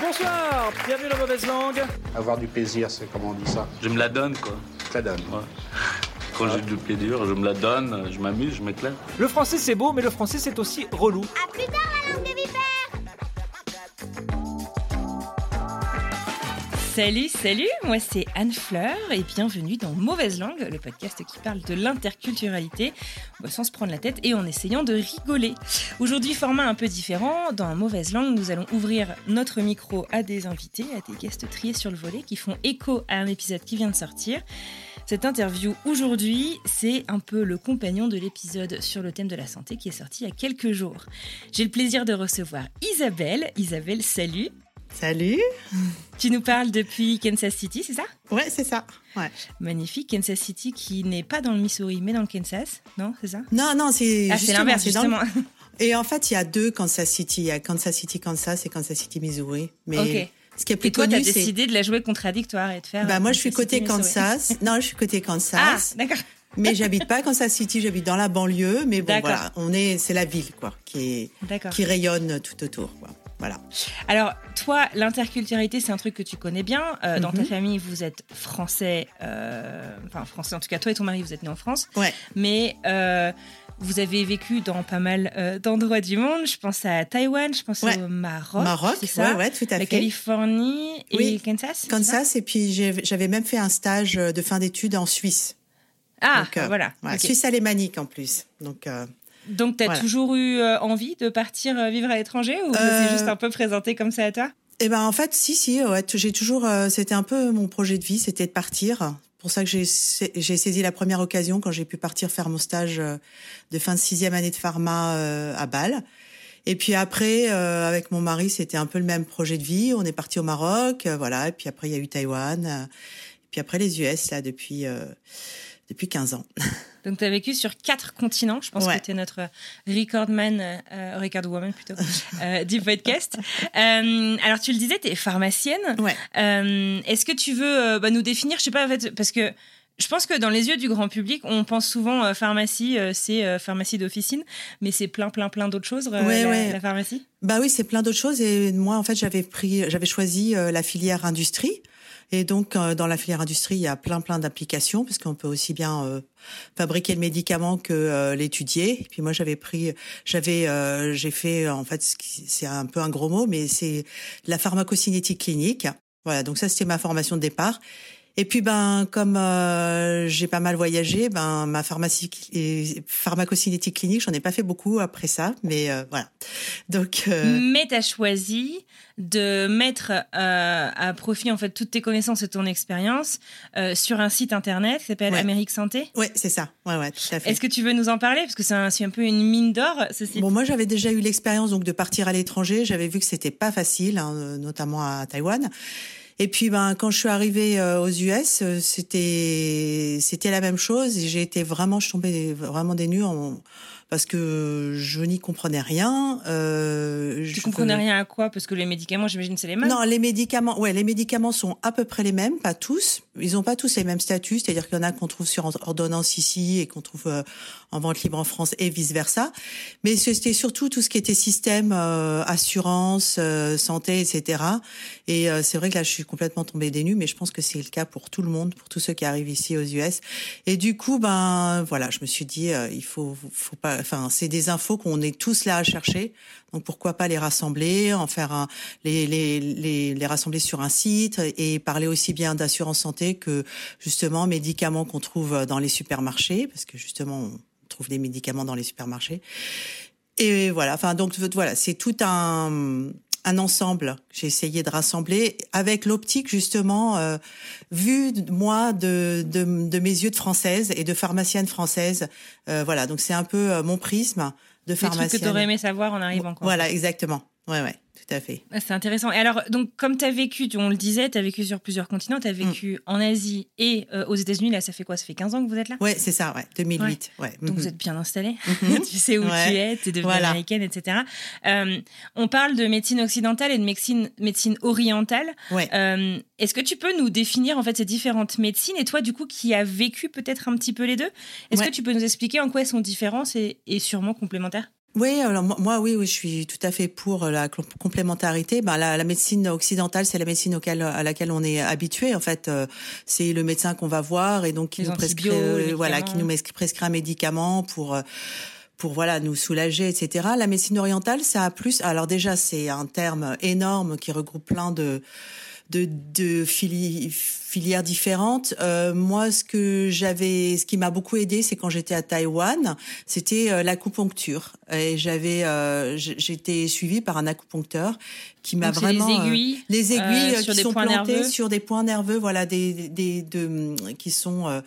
Bonsoir, bienvenue dans Mauvaise Langue. Avoir du plaisir, c'est comment on dit ça? Je me la donne, quoi. Ça donne. Ouais. Quand j'ai du plaisir, je me la donne, je m'amuse, je m'éclate. Le français c'est beau, mais le français c'est aussi relou. À plus tard, la langue des vipères Salut, salut, moi c'est Anne Fleur et bienvenue dans Mauvaise Langue, le podcast qui parle de l'interculturalité bah, sans se prendre la tête et en essayant de rigoler. Aujourd'hui, format un peu différent, dans Mauvaise Langue, nous allons ouvrir notre micro à des invités, à des guests triés sur le volet qui font écho à un épisode qui vient de sortir. Cette interview aujourd'hui, c'est un peu le compagnon de l'épisode sur le thème de la santé qui est sorti il y a quelques jours. J'ai le plaisir de recevoir Isabelle. Isabelle, salut. Salut. Tu nous parles depuis Kansas City, c'est ça? Ouais, c'est ça. Ouais. Magnifique. Kansas City qui n'est pas dans le Missouri, mais dans le Kansas, non C'est ça? Non, non, c'est Ah, c'est justement, l'inverse, c'est dans le- justement. Et en fait, il y a deux Kansas City. Il y a Kansas City, Kansas et Kansas City, Missouri. Mais Ok. ce qui est plus Et toi, connu, c'est. décidé de la jouer contradictoire et de faire. Bah, euh, moi, je suis côté City. Kansas. non, je suis côté Ah, Kansas. d'accord. mais j'habite pas à Kansas City, j'habite dans la banlieue. Mais bon, voilà, on est, c'est la ville, quoi, qui est, qui rayonne tout autour, quoi. Voilà. Alors, toi, l'interculturalité, c'est un truc que tu connais bien. Euh, Dans ta Mhm. famille, vous êtes français, euh, enfin français en tout cas, toi et ton mari, vous êtes nés en France. Ouais. Mais euh, vous avez vécu dans pas mal d'endroits du monde. Je pense à Taïwan, je pense Ouais. au Maroc. Maroc, c'est ça ouais, ouais, tout à La fait. Californie et Oui. Kansas. Kansas, et puis j'avais même fait un stage de fin d'études en Suisse. Ah, Donc, voilà. Suisse alémanique en plus. Donc, Donc, tu as Voilà. toujours eu euh, envie de partir euh, vivre à l'étranger ou Euh, c'est juste un peu présenté comme ça à toi? Eh ben en fait, si si, ouais, j'ai toujours, euh, c'était un peu mon projet de vie, c'était de partir. Pour ça que j'ai sa- j'ai saisi la première occasion quand j'ai pu partir faire mon stage euh, de fin de sixième année de pharma euh, à Bâle. Et puis après, euh, avec mon mari, c'était un peu le même projet de vie. On est parti au Maroc, euh, voilà. Et puis après, il y a eu Taïwan. euh, et puis après, les US là depuis euh, depuis 15 ans. Donc, tu as vécu sur quatre continents. Je pense Ouais. que tu es notre recordman, euh, record woman plutôt, euh, du podcast. Euh, alors, tu le disais, tu es pharmacienne. Ouais. Euh, Est-ce que tu veux euh, bah, nous définir, je sais pas, en fait, parce que je pense que dans les yeux du grand public, on pense souvent euh, pharmacie, euh, c'est euh, pharmacie d'officine, mais c'est plein, plein, plein d'autres choses, Ouais, la, ouais. la pharmacie? Bah oui, c'est plein d'autres choses. Et moi, en fait, j'avais pris, j'avais choisi la filière industrie. Et donc, euh, dans la filière industrie, il y a plein, plein d'applications, parce qu'on peut aussi bien euh, fabriquer le médicament que euh, l'étudier. Puis moi, j'avais pris, j'avais, euh, j'ai fait, en fait, c'est un peu un gros mot, mais c'est la pharmacocinétique clinique. Voilà, donc ça, c'était ma formation de départ. Et puis ben comme euh, j'ai pas mal voyagé, ben ma pharmacie et pharmacocinétique clinique, j'en ai pas fait beaucoup après ça, mais euh, voilà. Donc euh, Mais tu as choisi de mettre euh, à profit en fait toutes tes connaissances et ton expérience euh, sur un site internet qui s'appelle Ouais. Amérique Santé? ouais, c'est ça. Ouais ouais, tout à fait. Est-ce que tu veux nous en parler? Parce que c'est un, un peu une mine d'or ce site. Bon, moi, j'avais déjà eu l'expérience donc de partir à l'étranger. J'avais vu que c'était pas facile, hein, euh, notamment à Taïwan. Et puis, ben, quand je suis arrivée euh, aux US, euh, c'était c'était la même chose. Et j'ai été vraiment, je tombais vraiment des nues en, parce que je n'y comprenais rien. Euh, tu je- comprenais rien à quoi? Parce que les médicaments j'imagine c'est les mêmes. Non, les médicaments, ouais, les médicaments sont à peu près les mêmes, pas tous. Ils ont pas tous les mêmes statuts, c'est-à-dire qu'il y en a qu'on trouve sur ordonnance ici et qu'on trouve euh, en vente libre en France et vice versa. Mais c'était surtout tout ce qui était système, euh, assurance, euh, santé, etc. Et euh, c'est vrai que là, je suis complètement tombée des nues, mais je pense que c'est le cas pour tout le monde, pour tous ceux qui arrivent ici aux US. Et du coup, ben voilà, je me suis dit, euh, il faut, faut pas, enfin, c'est des infos qu'on est tous là à chercher. Donc pourquoi pas les rassembler, en faire un, les, les, les, les rassembler sur un site et parler aussi bien d'assurance santé que justement médicaments qu'on trouve dans les supermarchés, parce que justement trouve des médicaments dans les supermarchés. Et voilà, enfin donc voilà, c'est tout un un ensemble. J'ai essayé de rassembler avec l'optique justement euh, vue moi de, de, de mes yeux de française et de pharmacienne française. Euh, voilà, donc c'est un peu euh, mon prisme de Des trucs pharmacienne. que tu aurais aimé savoir en arrivant. Quoi. Voilà, exactement. Ouais, ouais, tout à fait. Ah, C'est intéressant. Et alors, donc, comme tu as vécu, on le disait, tu as vécu sur plusieurs continents, Mm. tu as vécu en Asie et euh, aux États-Unis. Là, ça fait quoi? Ça fait 15 ans que vous êtes là? Ouais, c'est ça, ouais, 2008. Ouais. Donc Mhm. vous êtes bien installée, Mhm. tu sais où Ouais. tu es, tu es devenue Voilà. américaine, etc. Euh, on parle de médecine occidentale et de médecine, médecine orientale. Ouais. Euh, Est-ce que tu peux nous définir en fait ces différentes médecines? Et toi du coup qui as vécu peut-être un petit peu les deux, est-ce que tu peux nous expliquer en quoi elles sont différentes et, et sûrement complémentaires? Oui, alors moi, oui, oui, je suis tout à fait pour la cl- complémentarité. Ben, la, la médecine occidentale, c'est la médecine auquel, à laquelle on est habitué. En fait, euh, c'est le médecin qu'on va voir et donc qui Les nous prescrit, euh, voilà, qui nous prescrit un médicament pour euh, pour voilà nous soulager, etc. La médecine orientale, ça a plus. Alors déjà, c'est un terme énorme qui regroupe plein de de, de fili- filières différentes. Euh, moi, ce que j'avais, ce qui m'a beaucoup aidé, c'est quand j'étais à Taïwan, c'était euh, l'acupuncture. Et j'avais, euh, j'étais suivie par un acupuncteur qui m'a vraiment les euh, aiguilles, les aiguilles euh, sur qui sont plantées nerveux. sur des points nerveux, voilà, des, des de, qui sont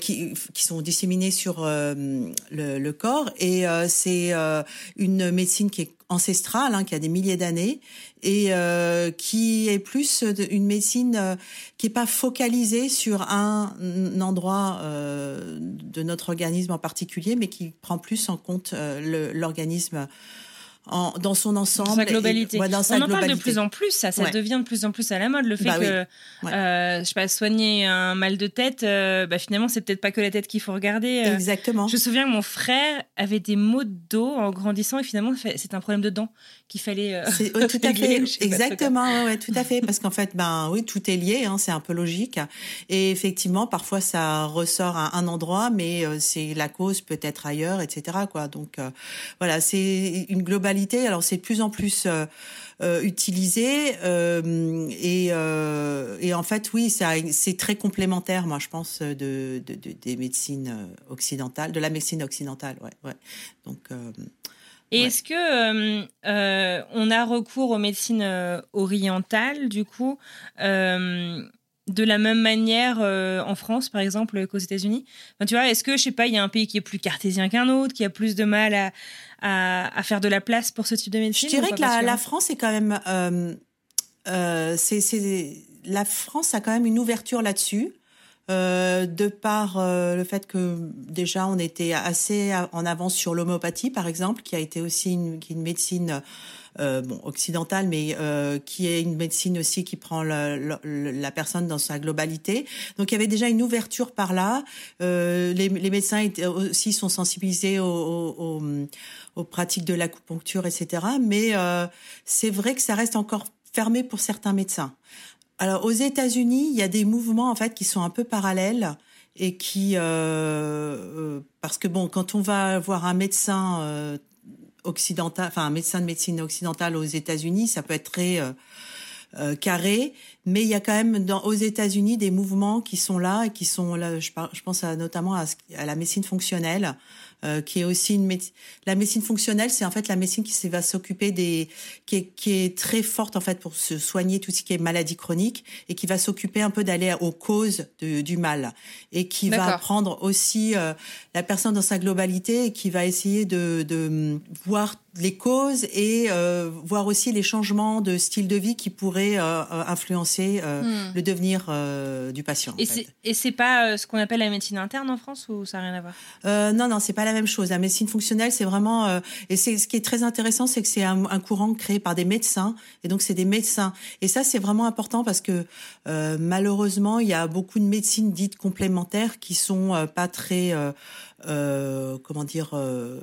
qui, qui sont disséminés sur euh, le, le corps et euh, c'est euh, une médecine qui est ancestrale, hein, qui a des milliers d'années et euh, qui est plus une médecine euh, qui est pas focalisée sur un, endroit euh, de notre organisme en particulier, mais qui prend plus en compte euh, l'organisme en, dans son ensemble. Dans sa et- globalité. ouais, dans sa on en parle de plus en plus, ça, ça Ouais. devient de plus en plus à la mode. Le fait Bah oui. que, Ouais. euh, je sais pas, soigner un mal de tête, euh, bah, finalement, c'est peut-être pas que la tête qu'il faut regarder. euh. Exactement. Je me souviens que mon frère avait des maux de dos en grandissant et finalement, c'est un problème de dents qu'il fallait. euh, C'est ouais, tout à fait, exactement, ouais, tout à fait, parce qu'en fait, ben oui, tout est lié, hein, c'est un peu logique, et effectivement, parfois ça ressort à un endroit, mais euh, c'est la cause peut être ailleurs, etc. Quoi, donc voilà, c'est une globalité. Alors c'est de plus en plus euh, euh, utilisé euh, et, et en fait, oui, c'est très complémentaire, moi, je pense, de, de, de- des médecines occidentales, de la médecine occidentale, ouais, ouais. Donc Et Ouais. est-ce que euh, euh, on a recours aux médecines euh, orientales, du coup, de la même manière euh, en France, par exemple, qu'aux États-Unis Enfin, Tu vois, est-ce que, je sais pas, il y a un pays qui est plus cartésien qu'un autre, qui a plus de mal à, à, à faire de la place pour ce type de Je médecine dirais ou pas que la, la France est quand même, euh, euh, c'est, c'est, la France a quand même une ouverture là-dessus. Euh, de par euh, le fait que déjà on était assez en avance sur l'homéopathie par exemple qui a été aussi une, est une médecine euh, bon occidentale mais euh, qui est une médecine aussi qui prend le- le- la personne dans sa globalité. Donc il y avait déjà une ouverture par là. Euh, les, les médecins étaient aussi sont sensibilisés aux, aux- aux, pratiques de l'acupuncture etc mais c'est vrai que ça reste encore fermé pour certains médecins alors aux États-Unis, il y a des mouvements en fait qui sont un peu parallèles et qui euh, euh, parce que bon, quand on va voir un médecin euh, occidental, enfin un médecin de médecine occidentale aux États-Unis, ça peut être très euh, euh, carré, mais il y a quand même aux États-Unis des mouvements qui sont là et qui sont là. Je, pense notamment à la médecine fonctionnelle, euh, qui est aussi une médecine. La médecine fonctionnelle, c'est en fait la médecine qui va s'occuper des, qui est, qui est très forte en fait pour se soigner tout ce qui est maladie chronique et qui va s'occuper un peu d'aller aux causes de- du mal et qui va prendre aussi euh, la personne dans sa globalité et qui va essayer de, de hum, voir les causes et euh, voir aussi les changements de style de vie qui pourraient euh, euh, influencer euh, Hmm. le devenir euh, du patient. en Et c'est- pas euh, ce qu'on appelle la médecine interne en France ou ça n'a rien à voir? Euh, non, non, c'est pas la même chose. La médecine fonctionnelle, c'est vraiment euh, et c'est ce qui est très intéressant, c'est que c'est un, un courant créé par des médecins et donc c'est des médecins. Et ça, c'est vraiment important parce que euh, malheureusement, il y a beaucoup de médecines dites complémentaires qui sont pas très, euh, euh, comment dire, euh,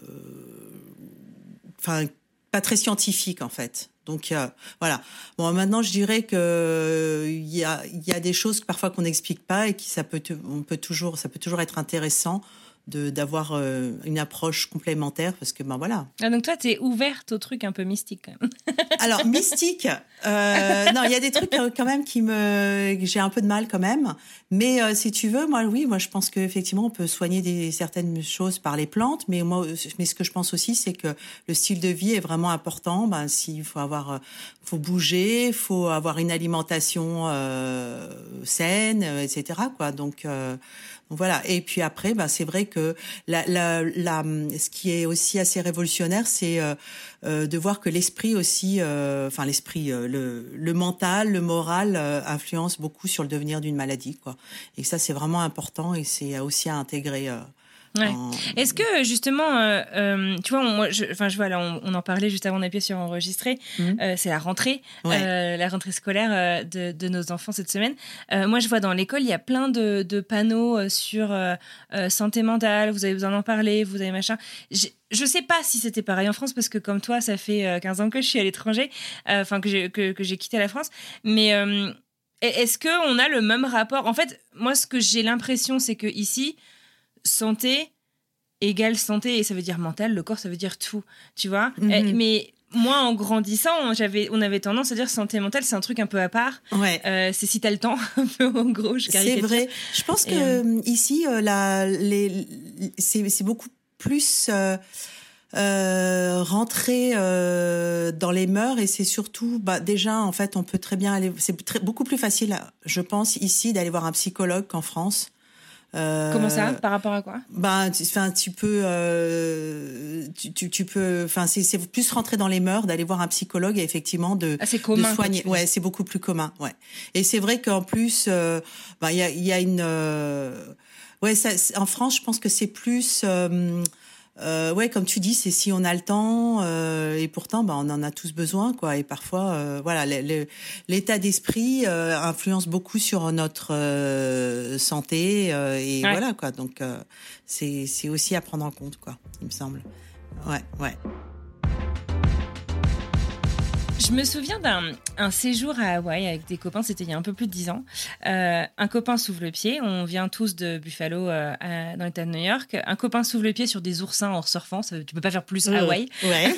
enfin pas très scientifiques en fait. Donc voilà. Bon, maintenant je dirais que il y a y a des choses parfois qu'on n'explique pas et qui ça peut on peut toujours ça peut toujours être intéressant d'avoir euh, une approche complémentaire parce que ben voilà. Ah, donc toi, tu es ouverte au truc un peu mystique quand même. Alors mystique, euh, non, il y a des trucs euh, quand même qui me, j'ai un peu de mal quand même. Mais euh, si tu veux, moi oui, moi je pense qu'effectivement on peut soigner des certaines choses par les plantes, mais moi, mais ce que je pense aussi, c'est que le style de vie est vraiment important. Ben s'il faut avoir, euh, faut bouger, faut avoir une alimentation euh, saine, euh, etc. Quoi. Donc euh, voilà. Et puis après, ben c'est vrai que la, la, la, ce qui est aussi assez révolutionnaire, c'est euh, euh, de voir que l'esprit aussi, euh, enfin l'esprit, euh, le, le mental, le moral euh, influence beaucoup sur le devenir d'une maladie, quoi. Et ça, c'est vraiment important et c'est aussi à intégrer. Ouais. en- Est-ce que justement, euh, euh, tu vois, on, moi, je, enfin, je vois là, on, on en parlait juste avant d'appuyer sur enregistrer. Mhm. Euh, c'est la rentrée, Ouais. la rentrée scolaire de, de nos enfants cette semaine. Moi, je vois dans l'école, il y a plein de, de panneaux sur santé mentale. Vous avez besoin d'en parler, vous avez machin. J'ai- Je sais pas si c'était pareil en France parce que comme toi, ça fait euh, 15 ans que je suis à l'étranger, enfin que j'ai que, que j'ai quitté la France. Mais est-ce que on a le même rapport? En fait, moi, ce que j'ai l'impression, c'est que ici, santé égale santé et ça veut dire mental. Le corps, ça veut dire tout, tu vois. Mhm. Eh, mais moi, en grandissant, j'avais, on avait tendance à dire santé mentale, c'est un truc un peu à part. Ouais. Euh, c'est si t'as le temps, un peu en gros. C'est vrai. Je pense Et, que euh, euh, ici, euh, la, les, c'est, beaucoup plus rentré dans les mœurs et c'est surtout, bah, déjà, en fait, on peut très bien aller. C'est beaucoup plus facile, je pense, ici, d'aller voir un psychologue qu'en France. Euh, Comment ça Par rapport à quoi? Ben, tu, enfin, tu peux, euh, tu, tu, tu peux, enfin, c'est, plus rentrer dans les mœurs d'aller voir un psychologue et effectivement de, Ah, de commun. soigner. tu Ouais, c'est beaucoup plus commun. Ouais. Et c'est vrai qu'en plus, euh, ben, il y a, y a une, euh, ouais, ça, en France, je pense que c'est plus. Euh, ouais, comme tu dis, c'est si on a le temps euh, et pourtant, ben, on en a tous besoin, quoi. Et parfois, euh, voilà, l'état d'esprit euh, influence beaucoup sur notre euh, santé euh, et Ouais. voilà, quoi. Donc, euh, c'est c'est aussi à prendre en compte, quoi. Il me semble. Ouais, ouais. Je me souviens d'un un séjour à Hawaï avec des copains, c'était il y a un peu plus de dix ans. Euh, un copain s'ouvre le pied, on vient tous de Buffalo euh, à- dans l'état de New York. Un copain s'ouvre le pied sur des oursins en surfant, ça, tu peux pas faire plus à Hawaï. Ouais.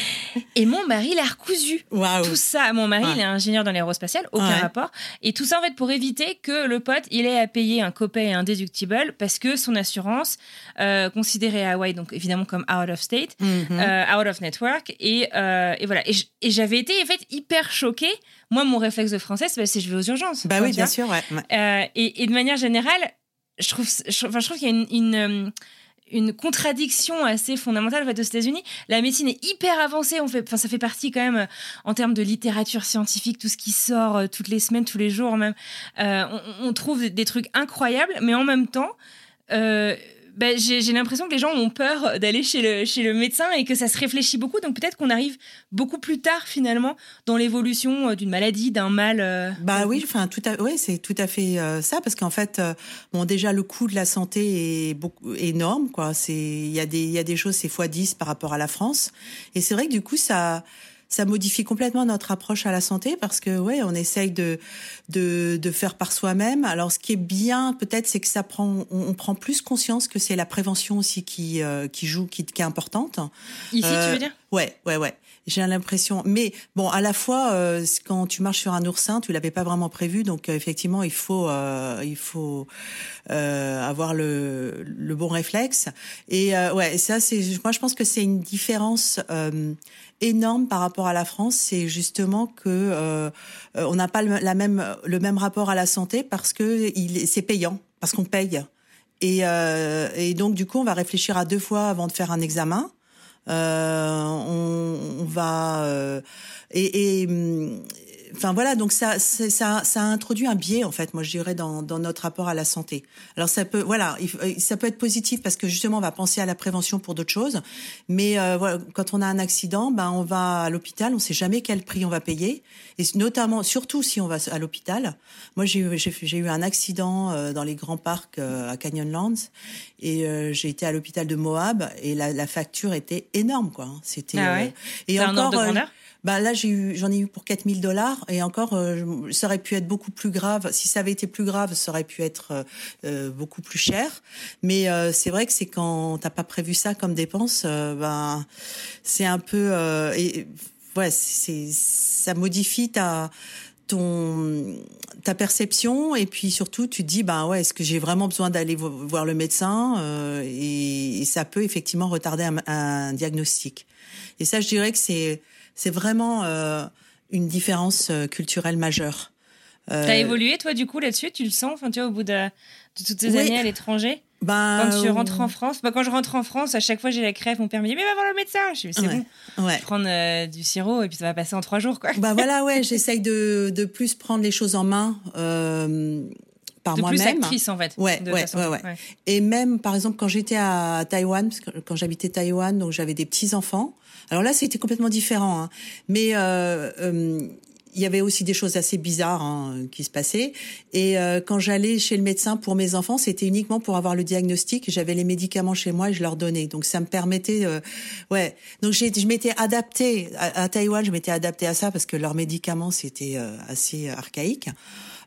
Et mon mari l'a recousu. Waouh. Tout ça, mon mari, Ouais. il est ingénieur dans l'aérospatial, aucun Ouais. rapport. Et tout ça, en fait, pour éviter que le pote, il ait à payer un copay et un déductible parce que son assurance, euh, considérée à Hawaï, donc évidemment comme out of state, Mhm. euh, out of network, et, et voilà. Et j'avais été, en fait, hyper choquée. Moi, mon réflexe de français, c'est bah, c'est je vais aux urgences. Bah oui, bien sûr, ouais. Euh, et, et de manière générale, je trouve, je, enfin, je trouve qu'il y a une, une, euh, une contradiction assez fondamentale en fait, aux États-Unis. La médecine est hyper avancée. On fait, enfin, ça fait partie quand même euh, en termes de littérature scientifique, tout ce qui sort euh, toutes les semaines, tous les jours même. Euh, on, on trouve des, des trucs incroyables, mais en même temps. Euh, ben, j'ai l'impression que les gens ont peur d'aller chez le, chez le médecin et que ça se réfléchit beaucoup. Donc peut-être qu'on arrive beaucoup plus tard finalement dans l'évolution euh, d'une maladie, d'un mal. euh, Bah oui, enfin tout à, ouais, c'est tout à fait euh, ça parce qu'en fait, euh, bon déjà le coût de la santé est beaucoup énorme, quoi. C'est il y a des il y a des choses c'est fois 10 par rapport à la France et c'est vrai que du coup ça ça modifie complètement notre approche à la santé parce que ouais, on essaye de de, de faire par soi-même. Alors ce qui est bien peut-être c'est que ça prend on, on prend plus conscience que c'est la prévention aussi qui euh, qui joue qui, qui est importante. Ici, tu Euh, veux dire? Ouais, ouais, ouais. J'ai l'impression. Mais bon, à la fois, euh, quand tu marches sur un oursin, tu l'avais pas vraiment prévu, donc euh, effectivement, il faut, euh, il faut euh, avoir le, le bon réflexe. Et euh, ouais, ça, c'est. Moi, je pense que c'est une différence énorme par rapport à la France. C'est justement que euh, on n'a pas le, la même, le même rapport à la santé parce que c'est payant, parce qu'on paye. Et, euh, et donc, du coup, on va réfléchir à deux fois avant de faire un examen. Euh, on, on va euh, et, et, hum, enfin voilà donc ça ça ça a introduit un biais en fait moi je dirais dans, dans notre rapport à la santé. Alors ça peut voilà ça peut être positif parce que justement on va penser à la prévention pour d'autres choses. Mais euh, voilà quand on a un accident ben on va à l'hôpital on sait jamais quel prix on va payer. Et notamment surtout si on va à l'hôpital. Moi j'ai eu j'ai j'ai eu un accident euh, dans les grands parcs euh, à Canyonlands. Et euh, j'ai été à l'hôpital de Moab et la, la facture était énorme quoi hein. c'était Ah ouais? et de grandeur? Bah là, j'ai eu, j'en ai eu pour 4000 dollars et encore, euh, ça aurait pu être beaucoup plus grave. Si ça avait été plus grave, ça aurait pu être euh, euh, beaucoup plus cher. Mais c'est vrai que c'est quand t'as pas prévu ça comme dépense, ben c'est un peu, et ouais, c'est ça modifie ta ton ta perception et puis surtout tu te dis bah ouais est-ce que j'ai vraiment besoin d'aller voir le médecin et, ça peut effectivement retarder un diagnostic et ça je dirais que c'est c'est vraiment euh, une différence euh, culturelle majeure. Euh, T'as évolué toi du coup là-dessus, tu le sens, enfin tu vois, au bout de, toutes ces années à l'étranger? Ben, quand tu rentres en France, bah, quand je rentre en France, à chaque fois j'ai la crève, mon père me dit mais va voir le médecin. Je dis c'est bon, ouais. je prends du sirop et puis ça va passer en trois jours quoi. Bah voilà ouais, j'essaye de, de plus prendre les choses en main. Euh, par moi-même. Plus actrice en fait. Ouais, ouais, ouais, ouais, Et même par exemple quand j'étais à Taïwan, parce que quand j'habitais Taïwan, donc j'avais des petits enfants. Alors là, c'était complètement différent. Hein. Mais euh, euh, il y avait aussi des choses assez bizarres hein, qui se passaient. Et euh, quand j'allais chez le médecin pour mes enfants, c'était uniquement pour avoir le diagnostic. J'avais les médicaments chez moi et je leur donnais. Donc ça me permettait, euh, ouais. Donc je m'étais adaptée à, à, Taïwan, je m'étais adaptée à ça parce que leurs médicaments c'était euh, assez archaïque.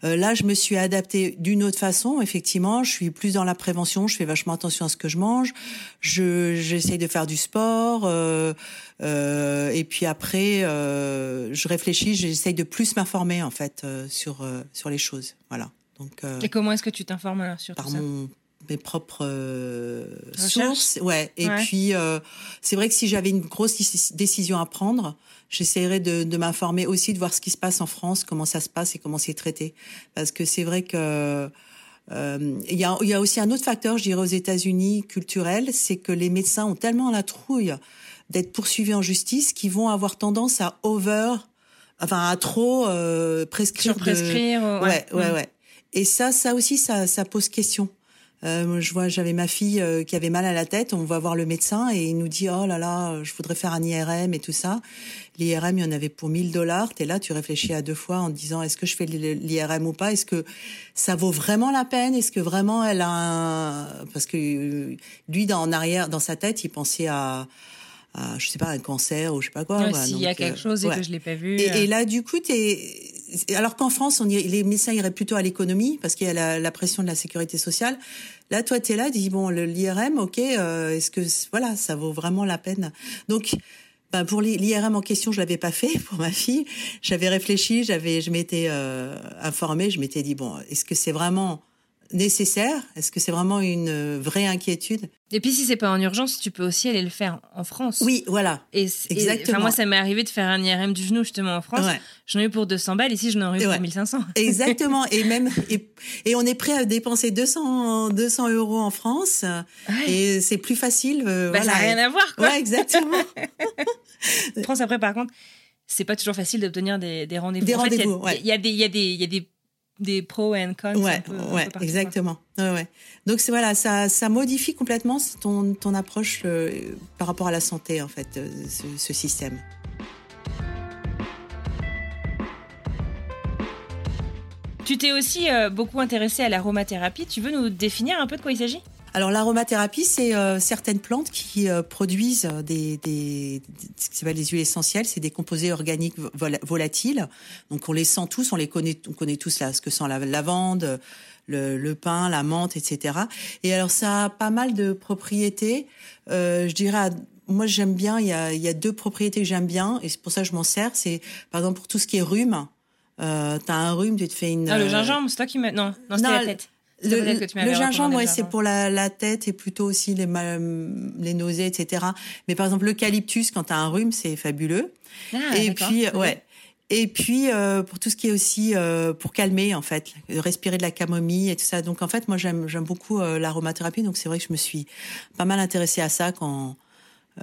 Euh, là, je me suis adaptée d'une autre façon. Effectivement, je suis plus dans la prévention. Je fais vachement attention à ce que je mange. Je j'essaye de faire du sport. Euh, euh, et puis après, euh, je réfléchis. J'essaye de plus m'informer en fait euh, sur euh, sur les choses. Voilà. Donc. et comment est-ce que tu t'informes sur par tout ça? mon mes propres sources. Ouais. Et puis, c'est vrai que si j'avais une grosse décision à prendre, j'essaierai de, de m'informer aussi, de voir ce qui se passe en France, comment ça se passe et comment c'est traité. Parce que c'est vrai que euh, il y, a, y a aussi un autre facteur, je dirais aux États-Unis, culturel, c'est que les médecins ont tellement la trouille d'être poursuivis en justice qu'ils vont avoir tendance à over, enfin à trop euh, prescrire. prescrire. Ouais, ouais, ouais, ouais. Et ça, ça aussi, ça, ça pose question. Euh, je vois, j'avais ma fille euh, qui avait mal à la tête. On va voir le médecin et il nous dit oh là là, je voudrais faire un IRM et tout ça. L'IRM, il y en avait pour 1000 dollars. T'es là, tu réfléchis à deux fois en disant est-ce que je fais l'IRM ou pas? Est-ce que ça vaut vraiment la peine? Est-ce que vraiment elle a un parce que euh, lui dans en arrière dans sa tête, il pensait à à, je sais pas, un cancer ou je sais pas quoi. Ouais, S'il y a quelque chose et que je l'ai pas vu. Et, et là, du coup, t'es, alors qu'en France, on les médecins iraient plutôt à l'économie parce qu'il y a la, la, pression de la sécurité sociale. Là, toi, tu es là, dis bon, l'IRM, ok, euh, est-ce que voilà, ça vaut vraiment la peine? Donc, ben pour l'IRM en question, je l'avais pas fait pour ma fille. J'avais réfléchi, j'avais, je m'étais euh, informée, je m'étais dit bon, est-ce que c'est vraiment nécessaire? Est-ce que c'est vraiment une euh, vraie inquiétude? Et puis si c'est pas en urgence, tu peux aussi aller le faire en France. Oui, voilà. Et, Exactement. moi, ça m'est arrivé de faire un IRM du genou justement en France. J'en ai eu pour 200 balles. Ici, je n'en ai eu pour 1500. Exactement. et même et, on est prêt à dépenser 200 200 euros en France. Et c'est plus facile. Euh, bah, Ça n'a rien à voir, quoi. Ouais, exactement. France après, par contre c'est pas toujours facile d'obtenir des, rendez-vous. Des rendez-vous, Il y, a des, il y a des, des pros et cons. Ouais, ouais, exactement. Ouais, ouais. Donc c'est voilà, ça, ça modifie complètement ton, ton approche euh, par rapport à la santé en fait, euh, ce, ce système. Tu t'es aussi euh, beaucoup intéressé à l'aromathérapie. Tu veux nous définir un peu de quoi il s'agit? Alors l'aromathérapie, c'est euh, certaines plantes qui euh, produisent des, des, ce qui s'appelle des huiles essentielles, c'est des composés organiques volatiles. Donc on les sent tous, on les connaît, on connaît tous là, ce que sent la lavande, le, le pain, la menthe, etc. Et alors ça a pas mal de propriétés. Euh, je dirais, moi j'aime bien. Il y a, il y a deux propriétés que j'aime bien, et c'est pour ça que je m'en sers. C'est par exemple pour tout ce qui est rhume. Euh, t'as un rhume, tu te fais une. Ah, le gingembre, c'est toi qui me. Non, non, c'était la tête. Le, gingembre, ouais, c'est pour la, la, tête et plutôt aussi les, les nausées, etc. Mais par exemple, l'eucalyptus, quand tu as un rhume, c'est fabuleux. Ah, et puis, ouais. Et puis euh, pour tout ce qui est aussi euh, pour calmer en fait, respirer de la camomille et tout ça. Donc en fait moi j'aime j'aime beaucoup euh, l'aromathérapie. Donc c'est vrai que je me suis pas mal intéressée à ça quand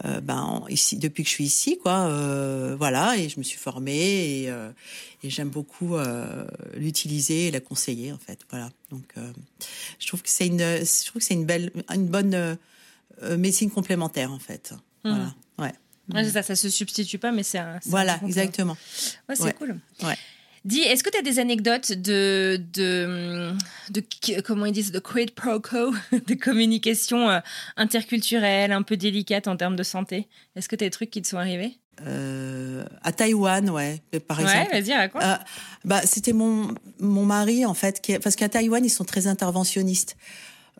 euh, ben ici depuis que je suis ici quoi euh, voilà et je me suis formée et, euh, et j'aime beaucoup euh, l'utiliser et la conseiller en fait voilà. Donc euh, je trouve que c'est une je trouve que c'est une belle une bonne médecine complémentaire en fait. Mmh. voilà ouais, ouais ça ça se substitue pas mais c'est voilà exactement. Ouais c'est ouais. cool. Ouais Dis, est-ce que tu as des anecdotes de, de, de, comment ils disent, de quid pro quo, de communication euh, interculturelle, un peu délicate en termes de santé? Est-ce que tu as des trucs qui te sont arrivés? Euh, à Taïwan, ouais, par Ouais, exemple. vas-y, raconte. Euh, bah, c'était mon mon mari en fait, qui, parce qu'à Taïwan ils sont très interventionnistes.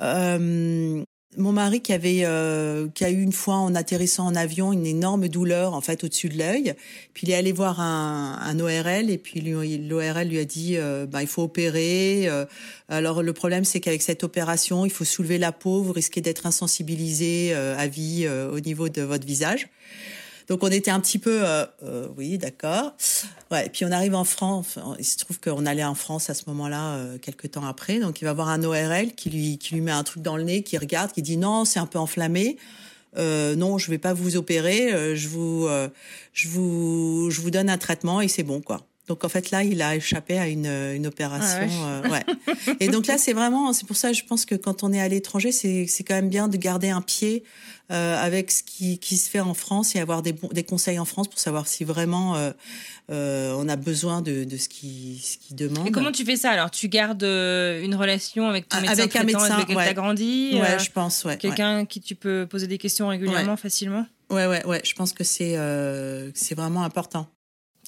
Euh, mon mari qui avait euh, qui a eu une fois en atterrissant en avion une énorme douleur en fait au-dessus de l'œil. Puis il est allé voir un, un ORL et puis l'ORL lui a dit euh, bah, il faut opérer. euh, alors le problème c'est qu'avec cette opération il faut soulever la peau, vous risquez d'être insensibilisé euh, à vie euh, au niveau de votre visage. Donc on était un petit peu, euh, euh, oui, d'accord. Ouais. Et puis on arrive en France. Il se trouve qu'on allait en France à ce moment-là, euh, quelques temps après. Donc il va voir un ORL qui lui qui lui met un truc dans le nez, qui regarde, qui dit non, c'est un peu enflammé. Euh, non, je vais pas vous opérer. euh, je vous euh, je vous je vous donne un traitement et c'est bon quoi. Donc en fait là, il a échappé à une, une opération. Ah euh, ouais. Et donc là, c'est vraiment, c'est pour ça, je pense que quand on est à l'étranger, c'est c'est quand même bien de garder un pied euh, avec ce qui, qui se fait en France et avoir des, des conseils en France pour savoir si vraiment euh, euh, on a besoin de, de ce qui ce qui demande. Et comment tu fais ça alors? Tu gardes euh, une relation avec ton Ah, médecin avec un médecin, avec lequel ouais. t'as grandi Ouais, euh, je pense, ouais. Quelqu'un qui tu peux poser des questions régulièrement, facilement? Ouais, ouais, ouais. Je pense que c'est euh, c'est vraiment important.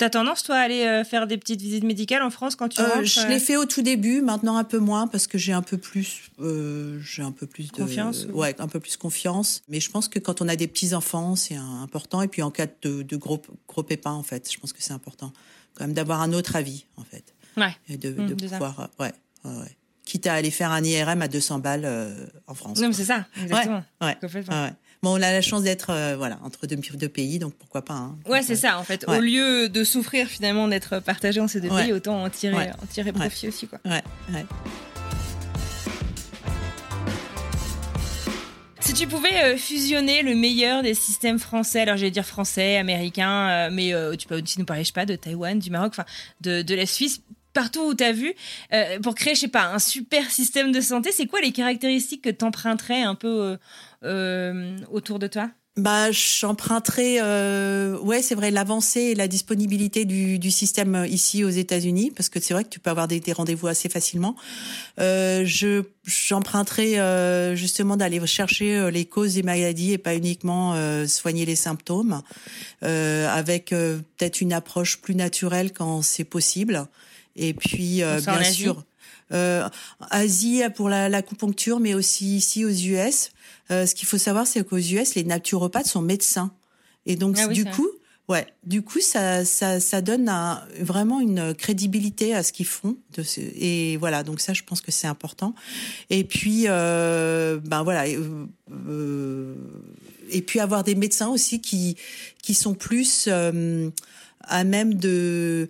T'as tendance, toi, à aller euh, faire des petites visites médicales en France quand tu Euh, rentres je euh, l'ai fait au tout début, maintenant un peu moins parce que j'ai un peu plus, euh, j'ai un peu plus de Confiance, ou- ouais, un peu plus confiance. Mais je pense que quand on a des petits enfants, c'est important. Et puis en cas de, de gros gros pépins, en fait, je pense que c'est important quand même d'avoir un autre avis, en fait, Ouais. et de, Mmh, de pouvoir, ouais, ouais, ouais. Quitte à aller faire un IRM à 200 balles en France. Non, mais c'est ça, exactement. Ouais, ouais. Bon, on a la chance d'être euh, voilà entre deux, deux pays, donc pourquoi pas. Hein. Ouais, c'est ça, en fait. Ouais. Au lieu de souffrir finalement d'être partagé en ces deux Ouais. pays, autant en tirer, Ouais. en tirer profit aussi, quoi. Ouais, ouais. Si tu pouvais euh, fusionner le meilleur des systèmes français, alors j'allais dire français, américain, euh, mais euh, tu peux aussi nous parler, je sais pas, de Taïwan, du Maroc, enfin, de, de la Suisse, partout où tu as vu, euh, pour créer, je sais pas, un super système de santé, c'est quoi les caractéristiques que t'emprunterais un peu euh, euh, autour de toi? Bah, j'emprunterai, euh, ouais, c'est vrai, l'avancée et la disponibilité du, du système ici aux États-Unis, parce que c'est vrai que tu peux avoir des, des rendez-vous assez facilement. Euh, je j'emprunterai euh, justement d'aller chercher euh, les causes des maladies et pas uniquement euh, soigner les symptômes, avec peut-être une approche plus naturelle quand c'est possible. Et puis, euh, bien sûr, euh, Asie pour la- l'acupuncture, mais aussi ici aux US. Euh, ce qu'il faut savoir, c'est qu'aux US, les naturopathes sont médecins. Et donc, Ah oui, du vrai. coup, ouais, du coup, ça, ça, ça donne un- vraiment une crédibilité à ce qu'ils font. De ce- et voilà, donc ça, je pense que c'est important. Et puis, euh, ben voilà. euh, euh, et puis avoir des médecins aussi qui qui sont plus euh, à même de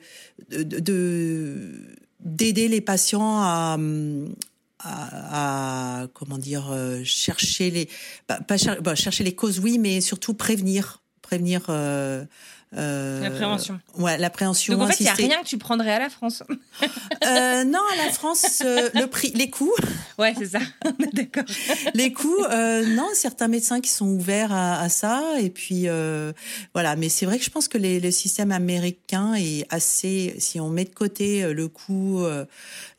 de- de d'aider les patients à, à, comment dire euh, chercher les bah, pas cher- chercher les causes oui mais surtout prévenir prévenir euh, euh, La prévention. ouais la prévention Donc en fait, il n'y a rien que tu prendrais à la France. Euh, non à la France euh, le prix les coûts ouais, c'est ça, on est d'accord. les coûts, euh, non, certains médecins qui sont ouverts à, à ça, et puis euh, voilà. Mais c'est vrai que je pense que les, le système américain est assez, si on met de côté le coût, euh,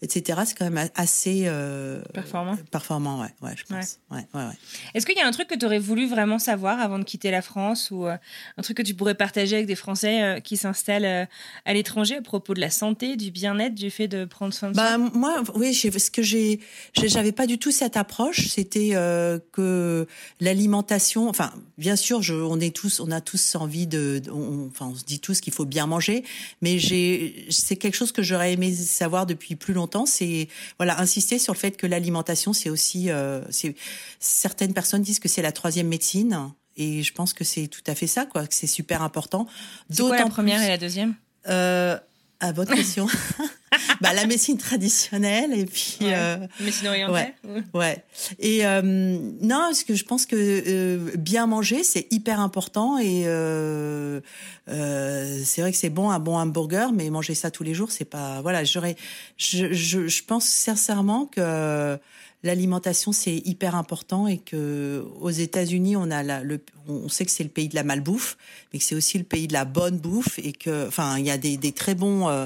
etc., c'est quand même assez euh, Performant. Performant, ouais, ouais, je pense. Ouais, ouais, ouais. Est-ce qu'il y a un truc que tu aurais voulu vraiment savoir avant de quitter la France ou euh, un truc que tu pourrais partager avec des Français euh, qui s'installent à l'étranger à propos de la santé, du bien-être, du fait de prendre soin de Bah soi? moi, oui, ce que j'ai, j'avais pas du tout cette approche. C'était que l'alimentation, enfin, bien sûr, je, on est tous, on a tous envie de, de- on, enfin, on se dit tous qu'il faut bien manger, mais j'ai, c'est quelque chose que j'aurais aimé savoir depuis plus longtemps. C'est voilà, insister sur le fait que l'alimentation, c'est aussi, euh, c'est certaines personnes disent que c'est la troisième médecine. Et je pense que c'est tout à fait ça, quoi, que c'est super important. C'est quoi la première plus- et la deuxième? Euh, à votre question. bah, la médecine traditionnelle et puis Ouais. euh, Médecine orientale ou- ouais. Et euh, non, parce que je pense que euh, bien manger c'est hyper important et euh, euh, c'est vrai que c'est bon un bon hamburger, mais manger ça tous les jours c'est pas voilà. J'aurais, je, je, je pense sincèrement que l'alimentation c'est hyper important et que aux États-Unis on a la, le, on sait que c'est le pays de la malbouffe, mais que c'est aussi le pays de la bonne bouffe et que enfin il y a des, des très bons euh,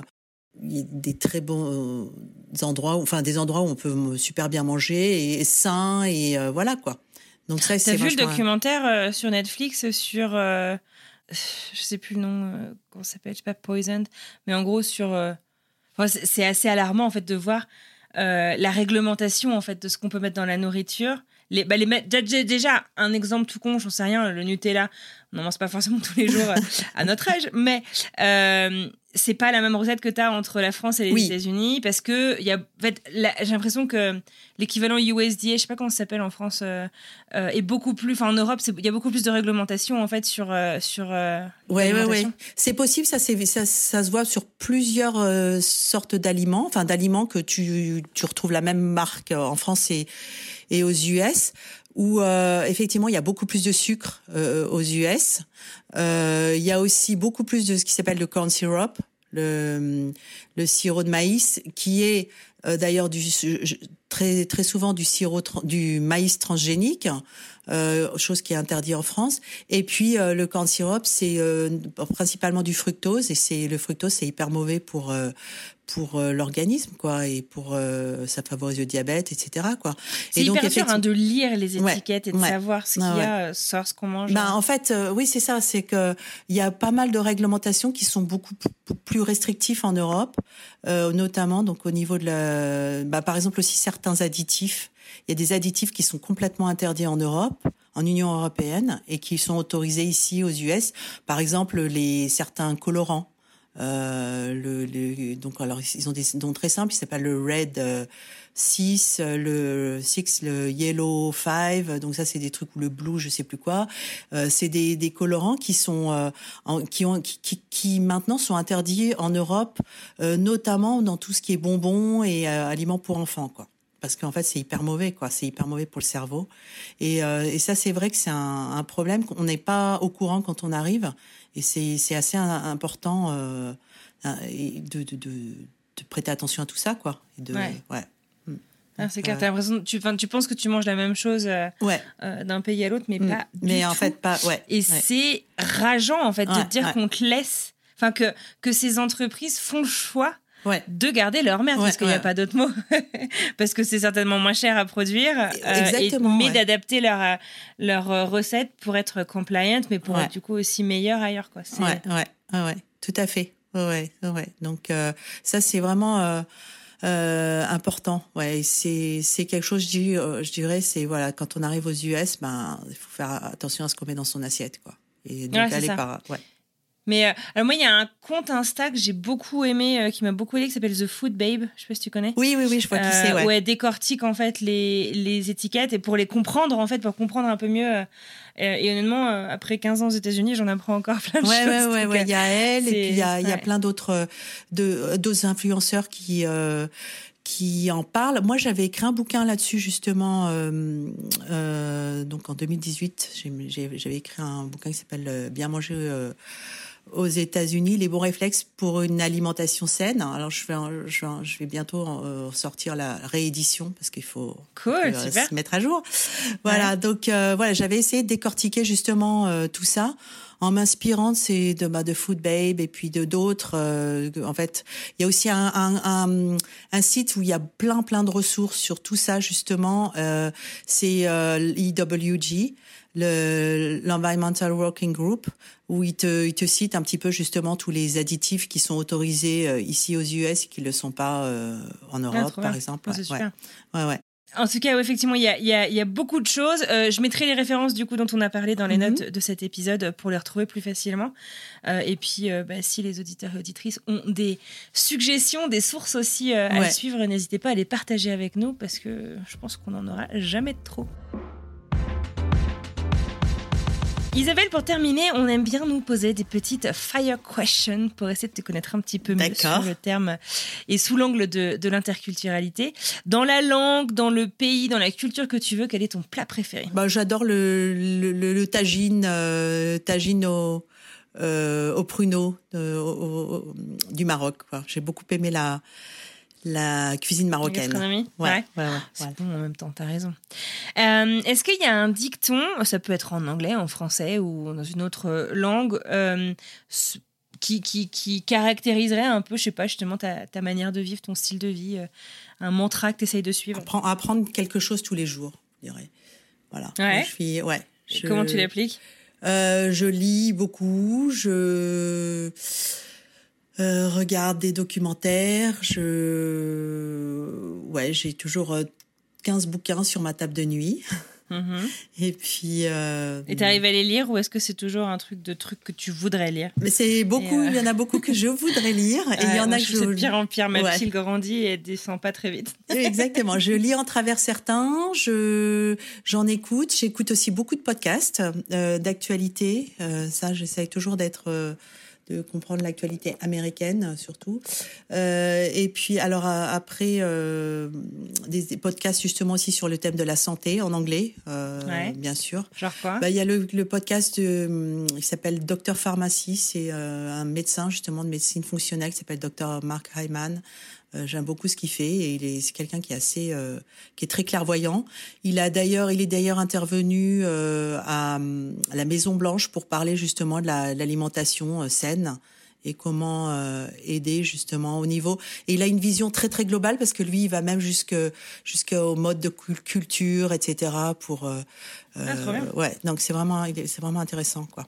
des très bons euh, endroits, où- enfin des endroits où on peut euh, super bien manger et sain et euh, voilà quoi. Donc ça T'as c'est vu le documentaire euh, sur Netflix sur euh, je sais plus le nom, euh, comment ça s'appelle, je sais pas, Poisoned, mais en gros sur, euh, enfin, c'est assez alarmant en fait de voir euh, la réglementation en fait de ce qu'on peut mettre dans la nourriture. Les, bah, déjà un exemple tout con, j'en sais rien, le Nutella, on n'en mange pas forcément tous les jours euh, à notre âge, mais euh, c'est pas la même recette que tu as entre la France et les Oui. États-Unis parce que y a, en fait, j'ai l'impression que l'équivalent USDA, je sais pas comment ça s'appelle en France, euh, euh, est beaucoup plus, enfin en Europe, il y a beaucoup plus de réglementation en fait sur euh, sur. euh, Ouais, ouais, ouais. C'est possible, ça, ça, ça se voit sur plusieurs sortes d'aliments, enfin d'aliments que tu, tu retrouves la même marque en France et, et aux US, où euh, effectivement il y a beaucoup plus de sucre euh, aux US. Euh, il y a aussi beaucoup plus de ce qui s'appelle le corn syrup, le, le sirop de maïs, qui est euh, d'ailleurs très très souvent du sirop du maïs transgénique, euh, chose qui est interdite en France. Et puis euh, le corn syrup, c'est principalement du fructose et c'est le fructose, c'est hyper mauvais pour pour euh, l'organisme quoi et pour euh, ça favorise le diabète etc quoi. C'est et donc hyper dur hein, effectivement- de lire les Ouais, étiquettes et de ouais. savoir ce qu'il Ah y a, euh, ce qu'on mange. ben, en fait, euh, oui, c'est ça. C'est que il y a pas mal de réglementations qui sont beaucoup plus restrictives en Europe, euh, notamment donc au niveau de la, bah, par exemple aussi certains additifs. Il y a des additifs qui sont complètement interdits en Europe, en Union européenne, et qui sont autorisés ici aux US. Par exemple, les certains colorants. Euh, le, le- donc alors ils ont des noms très simples. Il s'appelle le Red euh, 6, euh, le 6, le Yellow 5. Donc ça c'est des trucs ou le Blue, je sais plus quoi. Euh, c'est des, des colorants qui sont euh, qui ont qui, qui, qui maintenant sont interdits en Europe, euh, notamment dans tout ce qui est bonbons et euh, aliments pour enfants quoi. Parce qu'en fait, c'est hyper mauvais, quoi. C'est hyper mauvais pour le cerveau. Et, euh, et ça, c'est vrai que c'est un, un problème qu'on n'est pas au courant quand on arrive. Et c'est c'est assez important euh, de, de, de, de prêter attention à tout ça, quoi. Et de, Ouais. ouais. Ah, c'est clair, euh, t'as l'impression, tu, tu penses que tu manges la même chose euh, Ouais. euh, d'un pays à l'autre, mais Mm. pas. Mais du en tout. fait, pas. Ouais. Et ouais. c'est rageant en fait de te dire qu'on te laisse, enfin que que ces entreprises font le choix Ouais. de garder leur merde Ouais, parce qu'il n'y a pas d'autre mot parce que c'est certainement moins cher à produire euh, Exactement, et- mais d'adapter leur euh, leur euh, recette pour être compliant mais pour être du coup aussi meilleur ailleurs quoi Ouais, ouais, tout à fait. Ouais, ouais. Donc euh, ça c'est vraiment euh, euh, important. Ouais, c'est c'est quelque chose. Je, dis, je dirais, c'est voilà, quand on arrive aux US, ben il faut faire attention à ce qu'on met dans son assiette, quoi. Et donc Ouais, aller par, ouais. Mais euh, alors moi, il y a un compte Insta que j'ai beaucoup aimé, euh, qui m'a beaucoup aidé, qui s'appelle The Food Babe. Je sais pas si tu connais. Oui, oui, oui, je vois qui Euh, c'est. Ouais. où elle décortique en fait les, les étiquettes et pour les comprendre en fait, pour comprendre un peu mieux. euh, euh, et honnêtement, euh, après 15 ans aux États-Unis, j'en apprends encore plein de Ouais, choses. ouais, ouais, ouais. euh, Il y a elle et puis il y a, il y a ouais. plein d'autres euh, d'autres influenceurs qui euh, qui en parlent. Moi, j'avais écrit un bouquin là-dessus justement. euh, euh, donc en 2018, j'ai- j'ai- j'avais écrit un bouquin qui s'appelle euh, Bien manger. euh, aux États-Unis, les bons réflexes pour une alimentation saine. Alors je vais, je vais, je vais bientôt en, euh, sortir la réédition parce qu'il faut Cool, euh, se mettre à jour. Voilà, donc euh, voilà, j'avais essayé de décortiquer justement euh, tout ça en m'inspirant de ces de, bah, de Food Babe et puis de d'autres. euh, en fait, il y a aussi un, un, un, un site où il y a plein plein de ressources sur tout ça justement. Euh, c'est euh, l'EWG, le l'Environmental Working Group, où il te il te cite un petit peu justement tous les additifs qui sont autorisés euh, ici aux US et qui le sont pas euh, en Europe, trop par exemple. Ah, ouais, ouais. En tout cas, ouais, effectivement, il y a, il y a- il y a beaucoup de choses. Euh, je mettrai les références du coup dont on a parlé dans les Mhm. notes de cet épisode pour les retrouver plus facilement. Euh, et puis, euh, bah, si les auditeurs et auditrices ont des suggestions, des sources aussi euh, à Ouais. suivre, n'hésitez pas à les partager avec nous parce que je pense qu'on n'en aura jamais trop. Isabelle, pour terminer, on aime bien nous poser des petites fire questions pour essayer de te connaître un petit peu mieux sur le terme et sous l'angle de, de l'interculturalité. Dans la langue, dans le pays, dans la culture que tu veux, quel est ton plat préféré? Bah, j'adore le, le, le, le tagine, euh, tagine au, euh, au pruneau euh, au- au- du Maroc. J'ai beaucoup aimé la, la cuisine marocaine. gastronomie Ouais, Ouais. ouais, bon en même temps, t'as raison. Euh, Est-ce qu'il y a un dicton, ça peut être en anglais, en français ou dans une autre langue, euh, qui, qui, qui caractériserait un peu, je sais pas, justement ta, ta manière de vivre, ton style de vie, euh, un mantra que tu essayes de suivre? Apprendre, apprendre quelque chose tous les jours, je dirais. Voilà. Ouais. Je suis, ouais. Je- Comment tu l'appliques? Euh, je lis beaucoup, je euh, regarde des documentaires, je ouais, j'ai toujours euh, 15 bouquins sur ma table de nuit. Mhm. Et puis euh, Et t'arrives à les lire ou est-ce que c'est toujours un truc de truc que tu voudrais lire mais c'est beaucoup, euh, il y en a beaucoup que je voudrais lire et il y en a que je pire en pire. Ma Ouais. grandit et elle descend pas très vite. Exactement. Je lis en travers certains. Je j'en écoute. J'écoute aussi beaucoup de podcasts euh, d'actualité. Euh, ça, j'essaye toujours d'être euh, de comprendre l'actualité américaine surtout. Euh, et puis alors euh, après euh, des, des podcasts justement aussi sur le thème de la santé en anglais, euh, Ouais. bien sûr. Genre quoi? Bah, il y a le, le podcast de, qui s'appelle Docteur Pharmacie. C'est un médecin justement de médecine fonctionnelle qui s'appelle Docteur Mark Hyman. Euh, J'aime beaucoup ce qu'il fait et il est c'est quelqu'un qui est assez euh, qui est très clairvoyant. Il a d'ailleurs il est d'ailleurs intervenu euh, à, à la Maison Blanche pour parler justement de la- l'alimentation euh, saine et comment euh, aider justement au niveau et il a une vision très très globale parce que lui il va même jusque jusqu'au mode de cul- culture etc pour euh, Ah, trop bien. ouais donc c'est vraiment c'est vraiment intéressant quoi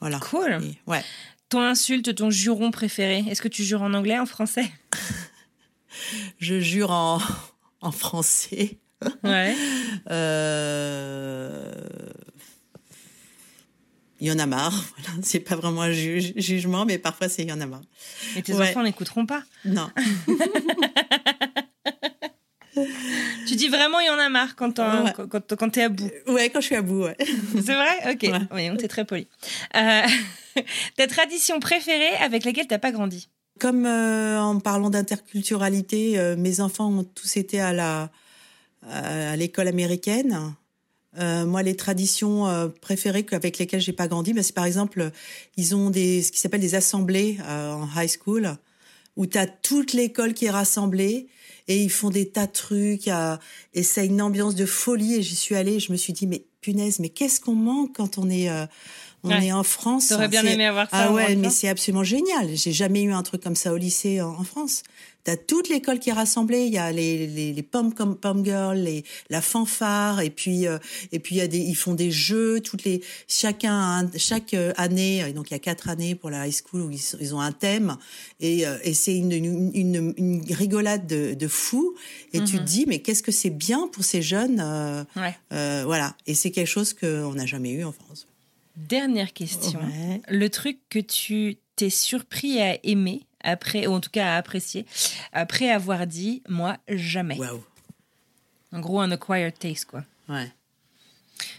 voilà Cool. Et- ouais Ton insulte, ton juron préféré Est-ce que tu jures en anglais, en français? je jure en en français Ouais. Euh, il y en a marre voilà c'est pas vraiment un juge- jugement mais parfois c'est il y en a marre Et tes Ouais. enfants n'écouteront pas. non Tu dis vraiment il y en a marre quand, Ouais. quand, quand, quand t'es à bout. ouais quand je suis à bout ouais C'est vrai? Ok. Ouais. Donc t'es très poli. Euh, ta tradition préférée avec laquelle t'as pas grandi? Comme euh, en parlant d'interculturalité, euh, mes enfants ont tous été à la à l'école américaine. Euh, moi, les traditions euh, préférées avec lesquelles j'ai pas grandi, ben, c'est par exemple, ils ont des ce qui s'appelle des assemblées euh, en high school où tu as toute l'école qui est rassemblée et ils font des tas de trucs et c'est une ambiance de folie et j'y suis allée et je me suis dit mais punaise mais qu'est-ce qu'on manque quand on est euh, on Ouais. est en France T'aurais bien aimé avoir ça ah ouais mais c'est absolument génial j'ai jamais eu un truc comme ça au lycée en, en France T'as toute l'école qui est rassemblée. Il y a les les, les pom comme pom girls, les la fanfare, et puis euh, et puis il y a des ils font des jeux toutes les chacun chaque euh, année. euh, Donc il y a quatre années pour la high school où ils, ont un thème et euh, et c'est une, une une une rigolade de de fou. Et tu te dis mais qu'est-ce que c'est bien pour ces jeunes. euh, Ouais. voilà. Et c'est quelque chose qu'on n'a jamais eu en France. Dernière question. Ouais. Le truc que tu t'es surpris à aimer après, ou en tout cas à apprécier, après avoir dit moi jamais. En gros, un acquired taste, quoi. Ouais.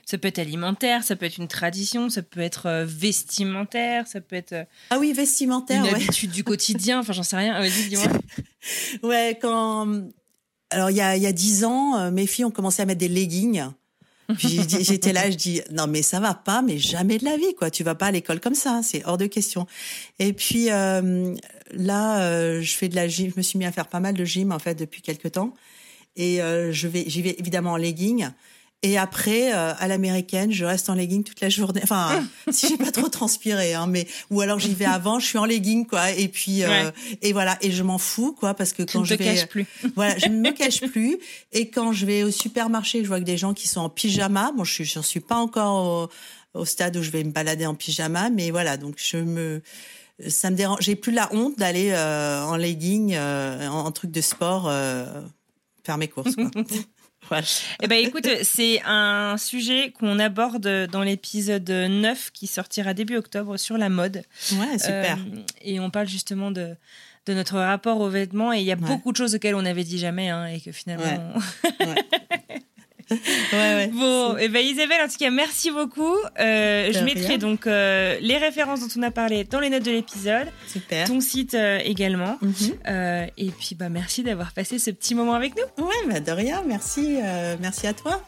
Ça peut être alimentaire, ça peut être une tradition, ça peut être euh, vestimentaire, ça peut être euh, Ah oui, vestimentaire. une ouais. habitude du quotidien. Enfin, j'en sais rien. Vas-y, dis-moi. Ouais, quand alors il y a il y a dix ans, euh, mes filles ont commencé à mettre des leggings. J'étais là, je dis non mais ça va pas, mais jamais de la vie quoi. Tu vas pas à l'école comme ça, c'est hors de question. Et puis euh, là, euh, je fais de la gym. Je me suis mis à faire pas mal de gym en fait depuis quelques temps. Et euh, je vais, j'y vais évidemment en leggings. Et après, euh, à l'américaine, je reste en legging toute la journée. Enfin, si j'ai pas trop transpiré, hein, mais ou alors j'y vais avant, je suis en legging quoi. Et puis euh, Ouais. et voilà, et je m'en fous quoi parce que Tu quand te je vais, caches plus. voilà, je ne me cache plus. Et quand je vais au supermarché, je vois que des gens qui sont en pyjama. Bon, je suis, j'en suis pas encore au, au stade où je vais me balader en pyjama, mais voilà. Donc je me, ça me dérange. J'ai plus la honte d'aller euh, en legging, euh, en, en truc de sport, euh, faire mes courses. Quoi. voilà. Eh ben, écoute, c'est un sujet qu'on aborde dans l'épisode 9 qui sortira début octobre sur la mode. Ouais, super. Euh, et on parle justement de, de notre rapport aux vêtements. Et il y a Ouais. beaucoup de choses auxquelles on n'avait dit jamais hein, et que finalement. ouais, ouais. Bon, eh ben Isabelle, en tout cas, merci beaucoup. Euh, je mettrai rien. donc euh, les références dont on a parlé dans les notes de l'épisode, super. ton site euh, également. Mhm. Et puis, bah, merci d'avoir passé ce petit moment avec nous. Ouais, bah de rien. Merci, merci à toi.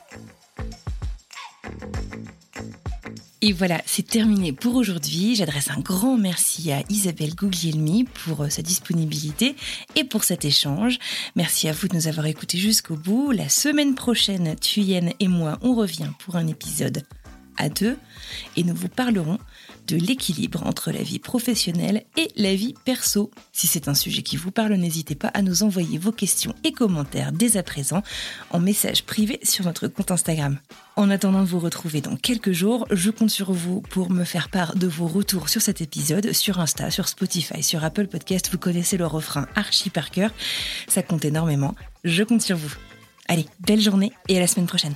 Et voilà, c'est terminé pour aujourd'hui. J'adresse un grand merci à Isabelle Guglielmi pour euh, sa disponibilité et pour cet échange. Merci à vous de nous avoir écoutés jusqu'au bout. La semaine prochaine, Thuyen et moi, on revient pour un épisode à deux et nous vous parlerons de l'équilibre entre la vie professionnelle et la vie perso. Si c'est un sujet qui vous parle, n'hésitez pas à nous envoyer vos questions et commentaires dès à présent en message privé sur notre compte Instagram. En attendant de vous retrouver dans quelques jours, je compte sur vous pour me faire part de vos retours sur cet épisode sur Insta, sur Spotify, sur Apple Podcast. Vous connaissez le refrain archi par cœur. Ça compte énormément. Je compte sur vous. Allez, belle journée et à la semaine prochaine.